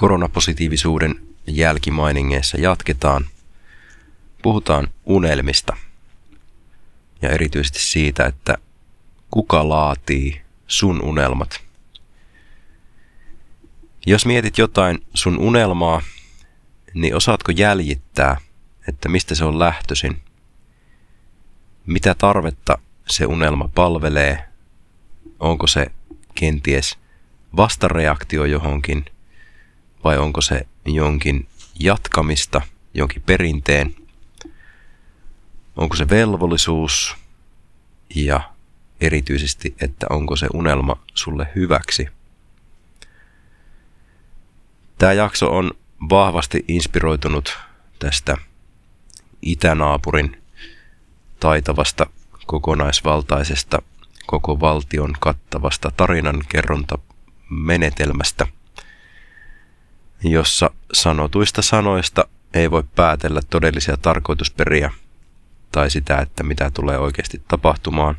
koronapositiivisuuden jälkimainingeissa jatketaan. Puhutaan unelmista ja erityisesti siitä, että kuka laatii sun unelmat. Jos mietit jotain sun unelmaa, niin osaatko jäljittää, että mistä se on lähtöisin? Mitä tarvetta se unelma palvelee? Onko se kenties vastareaktio johonkin vai onko se jonkin jatkamista, jonkin perinteen? Onko se velvollisuus ja erityisesti, että onko se unelma sulle hyväksi? Tämä jakso on vahvasti inspiroitunut tästä itänaapurin taitavasta kokonaisvaltaisesta koko valtion kattavasta tarinankerronta menetelmästä, jossa sanotuista sanoista ei voi päätellä todellisia tarkoitusperiä tai sitä, että mitä tulee oikeasti tapahtumaan.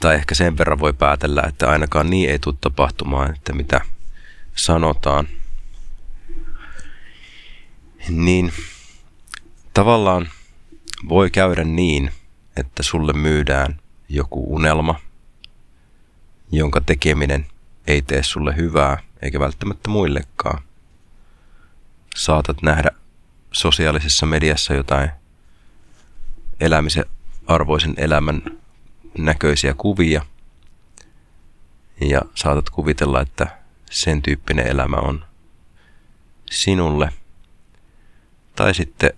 Tai ehkä sen verran voi päätellä, että ainakaan niin ei tule tapahtumaan, että mitä sanotaan. Niin tavallaan voi käydä niin, että sulle myydään joku unelma, jonka tekeminen ei tee sulle hyvää eikä välttämättä muillekaan. Saatat nähdä sosiaalisessa mediassa jotain elämisen arvoisen elämän näköisiä kuvia ja saatat kuvitella, että sen tyyppinen elämä on sinulle. Tai sitten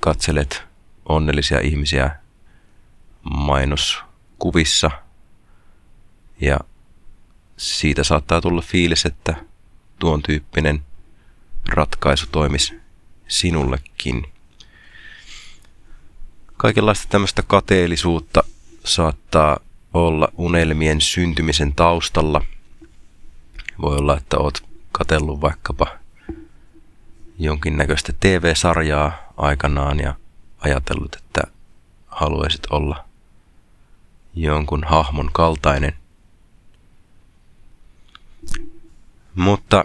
katselet onnellisia ihmisiä mainoskuvissa ja siitä saattaa tulla fiilis, että tuon tyyppinen ratkaisu toimisi sinullekin. Kaikenlaista tämmöistä kateellisuutta saattaa olla unelmien syntymisen taustalla. Voi olla, että oot katellut vaikkapa jonkinnäköistä TV-sarjaa aikanaan ja ajatellut, että haluaisit olla jonkun hahmon kaltainen. Mutta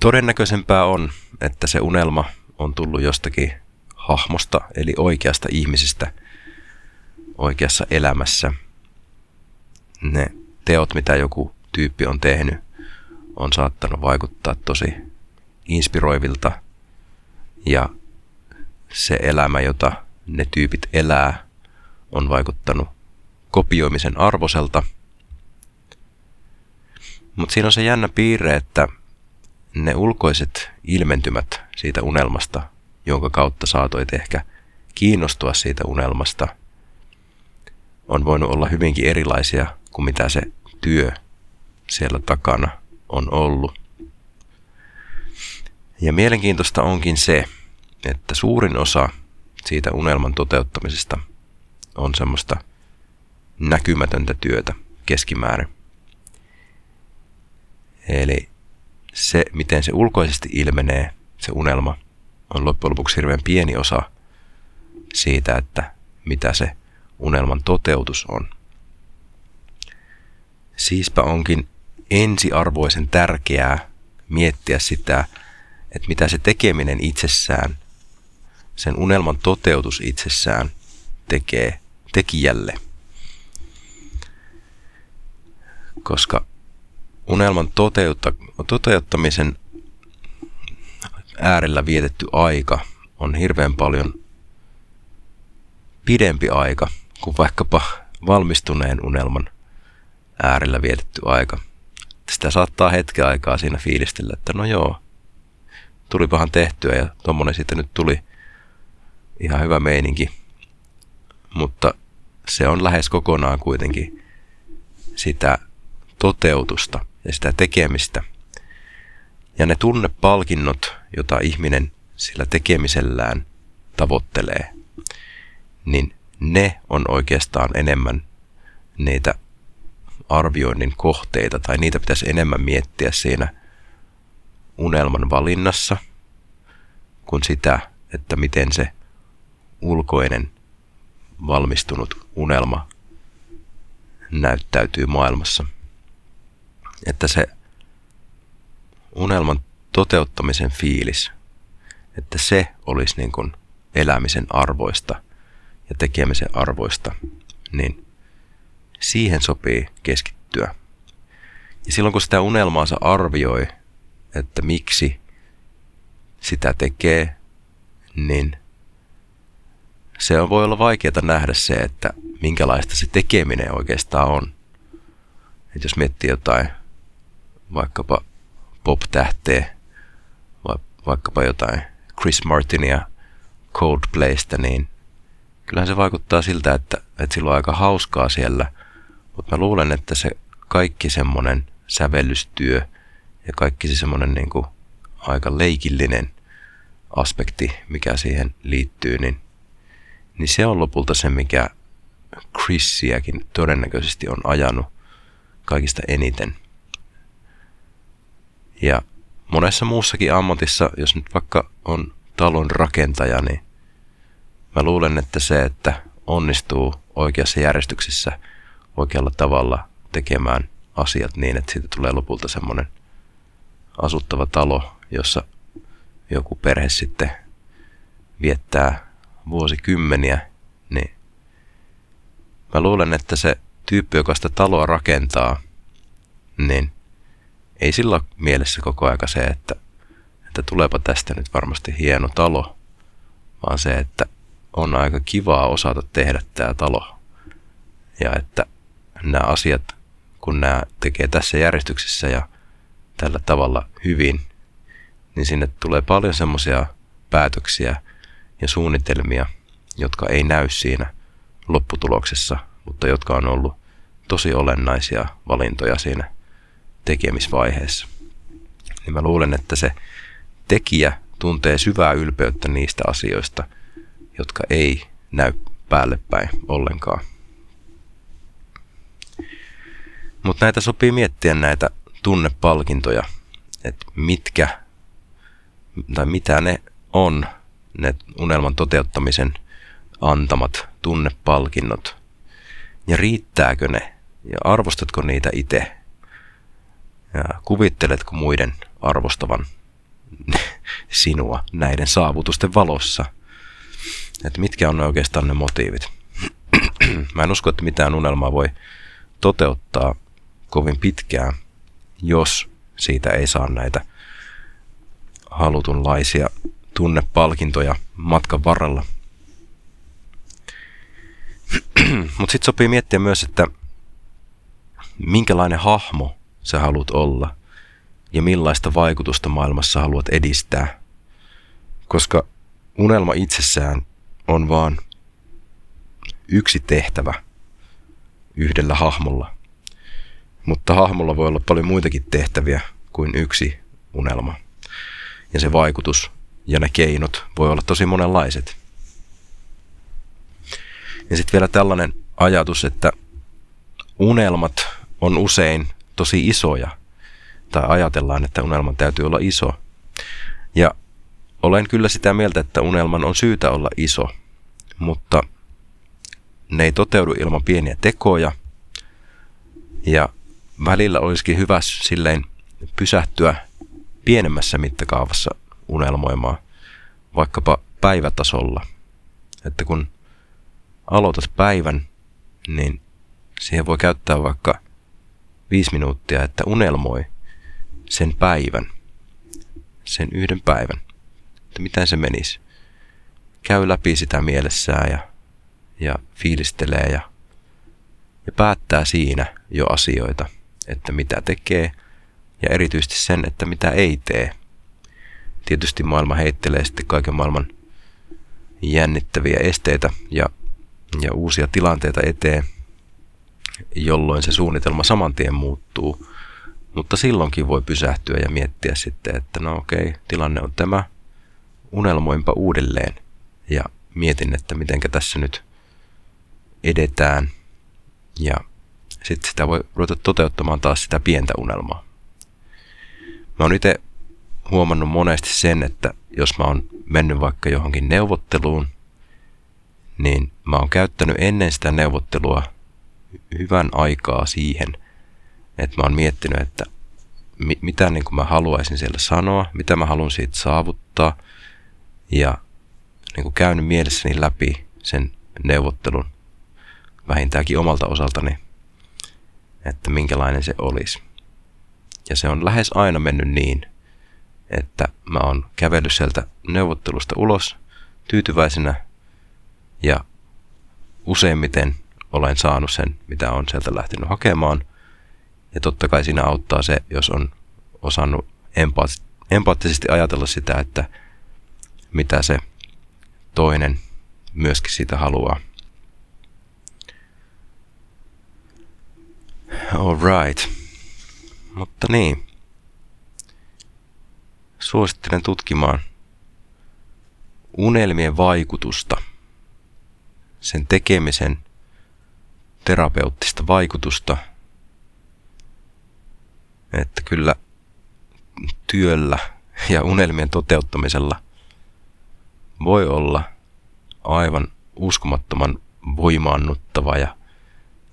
todennäköisempää on, että se unelma on tullut jostakin hahmosta, eli oikeasta ihmisestä oikeassa elämässä. Ne teot, mitä joku tyyppi on tehnyt, on saattanut vaikuttaa tosi inspiroivilta ja se elämä, jota ne tyypit elää, on vaikuttanut kopioimisen arvoselta. Mutta siinä on se jännä piirre, että ne ulkoiset ilmentymät siitä unelmasta, jonka kautta saatoit ehkä kiinnostua siitä unelmasta, on voinut olla hyvinkin erilaisia kuin mitä se työ siellä takana on ollut. Ja mielenkiintoista onkin se, että suurin osa siitä unelman toteuttamisesta on semmoista näkymätöntä työtä keskimäärin. Eli se, miten se ulkoisesti ilmenee, se unelma, on loppujen lopuksi hirveän pieni osa siitä, että mitä se unelman toteutus on. Siispä onkin ensiarvoisen tärkeää miettiä sitä, että mitä se tekeminen itsessään, sen unelman toteutus itsessään tekee tekijälle. Koska unelman toteutta, toteuttamisen äärellä vietetty aika on hirveän paljon pidempi aika kuin vaikkapa valmistuneen unelman äärellä vietetty aika. Sitä saattaa hetken aikaa siinä fiilistellä, että no joo, tulipahan tehtyä ja tuommoinen siitä nyt tuli ihan hyvä meininki. Mutta se on lähes kokonaan kuitenkin sitä toteutusta ja sitä tekemistä. Ja ne tunnepalkinnot, jota ihminen sillä tekemisellään tavoittelee, niin ne on oikeastaan enemmän niitä arvioinnin kohteita tai niitä pitäisi enemmän miettiä siinä unelman valinnassa kuin sitä, että miten se ulkoinen valmistunut unelma näyttäytyy maailmassa. Että se unelman toteuttamisen fiilis, että se olisi niin kuin elämisen arvoista ja tekemisen arvoista, niin siihen sopii keskittyä. Ja silloin kun sitä unelmaansa arvioi, että miksi sitä tekee, niin se voi olla vaikeaa nähdä se, että minkälaista se tekeminen oikeastaan on. Et jos miettii jotain vaikkapa pop-tähteä, vai vaikkapa jotain Chris Martinia Coldplaystä, niin kyllähän se vaikuttaa siltä, että, että sillä on aika hauskaa siellä, mutta mä luulen, että se kaikki semmoinen sävellystyö ja kaikki se semmoinen niin aika leikillinen aspekti, mikä siihen liittyy, niin, niin se on lopulta se, mikä Chrissiäkin todennäköisesti on ajanut kaikista eniten. Ja monessa muussakin ammatissa, jos nyt vaikka on talon rakentaja, niin mä luulen, että se, että onnistuu oikeassa järjestyksessä oikealla tavalla tekemään asiat niin, että siitä tulee lopulta semmoinen asuttava talo, jossa joku perhe sitten viettää vuosikymmeniä, niin mä luulen, että se tyyppi, joka sitä taloa rakentaa, niin ei sillä ole mielessä koko aika se, että, että tuleepa tästä nyt varmasti hieno talo, vaan se, että on aika kivaa osata tehdä tämä talo. Ja että nämä asiat, kun nämä tekee tässä järjestyksessä ja tällä tavalla hyvin, niin sinne tulee paljon semmoisia päätöksiä ja suunnitelmia, jotka ei näy siinä lopputuloksessa, mutta jotka on ollut tosi olennaisia valintoja siinä tekemisvaiheessa. Niin mä luulen, että se tekijä tuntee syvää ylpeyttä niistä asioista, jotka ei näy päälle päin ollenkaan. Mutta näitä sopii miettiä näitä tunnepalkintoja, että mitkä tai mitä ne on, ne unelman toteuttamisen antamat tunnepalkinnot. Ja riittääkö ne? Ja arvostatko niitä itse? Kuvitteletko muiden arvostavan sinua näiden saavutusten valossa? Että mitkä on oikeastaan ne motiivit? Mä en usko, että mitään unelmaa voi toteuttaa kovin pitkään, jos siitä ei saa näitä halutunlaisia tunnepalkintoja matkan varrella. Mutta sitten sopii miettiä myös, että minkälainen hahmo sä haluat olla ja millaista vaikutusta maailmassa haluat edistää. Koska unelma itsessään on vaan yksi tehtävä yhdellä hahmolla. Mutta hahmolla voi olla paljon muitakin tehtäviä kuin yksi unelma. Ja se vaikutus ja ne keinot voi olla tosi monenlaiset. Ja sitten vielä tällainen ajatus, että unelmat on usein tosi isoja. Tai ajatellaan, että unelman täytyy olla iso. Ja olen kyllä sitä mieltä, että unelman on syytä olla iso, mutta ne ei toteudu ilman pieniä tekoja. Ja välillä olisikin hyvä silleen pysähtyä pienemmässä mittakaavassa unelmoimaan, vaikkapa päivätasolla. Että kun aloitat päivän, niin siihen voi käyttää vaikka viisi minuuttia, että unelmoi sen päivän, sen yhden päivän, että miten se menisi. Käy läpi sitä mielessään ja, ja fiilistelee ja, ja päättää siinä jo asioita, että mitä tekee ja erityisesti sen, että mitä ei tee. Tietysti maailma heittelee sitten kaiken maailman jännittäviä esteitä ja, ja uusia tilanteita eteen, jolloin se suunnitelma saman tien muuttuu. Mutta silloinkin voi pysähtyä ja miettiä sitten, että no okei, tilanne on tämä, unelmoinpa uudelleen ja mietin, että mitenkä tässä nyt edetään ja sitten sitä voi ruveta toteuttamaan taas sitä pientä unelmaa. Mä oon itse huomannut monesti sen, että jos mä oon mennyt vaikka johonkin neuvotteluun, niin mä oon käyttänyt ennen sitä neuvottelua hyvän aikaa siihen, että mä oon miettinyt, että mi- mitä niin kuin mä haluaisin siellä sanoa, mitä mä haluan siitä saavuttaa ja niin kuin käynyt mielessäni läpi sen neuvottelun vähintäänkin omalta osaltani, että minkälainen se olisi. Ja se on lähes aina mennyt niin, että mä oon kävellyt sieltä neuvottelusta ulos tyytyväisenä ja useimmiten olen saanut sen, mitä on sieltä lähtenyt hakemaan. Ja totta kai siinä auttaa se, jos on osannut empaattisesti ajatella sitä, että mitä se toinen myöskin siitä haluaa. Alright. Mutta niin. Suosittelen tutkimaan unelmien vaikutusta, sen tekemisen terapeuttista vaikutusta, että kyllä työllä ja unelmien toteuttamisella voi olla aivan uskomattoman voimaannuttava ja,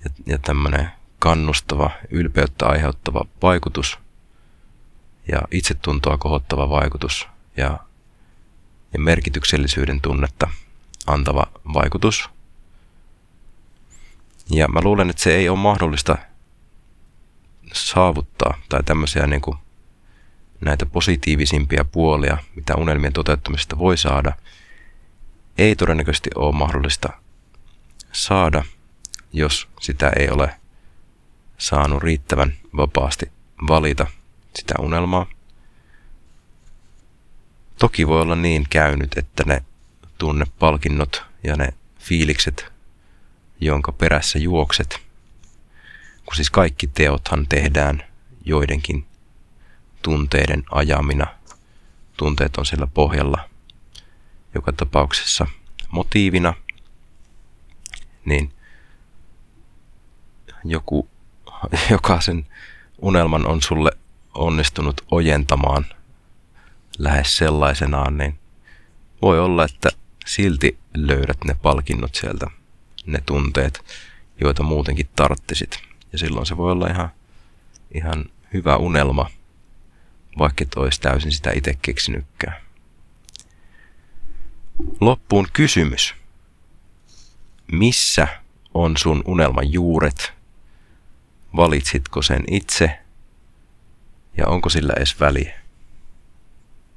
ja, ja tämmöinen kannustava, ylpeyttä aiheuttava vaikutus ja itsetuntoa kohottava vaikutus ja, ja merkityksellisyyden tunnetta antava vaikutus. Ja mä luulen, että se ei ole mahdollista saavuttaa tai tämmöisiä niin kuin näitä positiivisimpia puolia, mitä unelmien toteuttamisesta voi saada, ei todennäköisesti ole mahdollista saada, jos sitä ei ole saanut riittävän vapaasti valita sitä unelmaa. Toki voi olla niin käynyt, että ne tunnepalkinnot ja ne fiilikset, jonka perässä juokset, kun siis kaikki teothan tehdään joidenkin tunteiden ajamina. Tunteet on siellä pohjalla joka tapauksessa motiivina, niin joku joka sen unelman on sulle onnistunut ojentamaan lähes sellaisenaan, niin voi olla, että silti löydät ne palkinnot sieltä, ne tunteet, joita muutenkin tarttisit. Ja silloin se voi olla ihan, ihan hyvä unelma, vaikka et olisi täysin sitä itse keksinytkään. Loppuun kysymys. Missä on sun unelman juuret Valitsitko sen itse ja onko sillä edes väliä?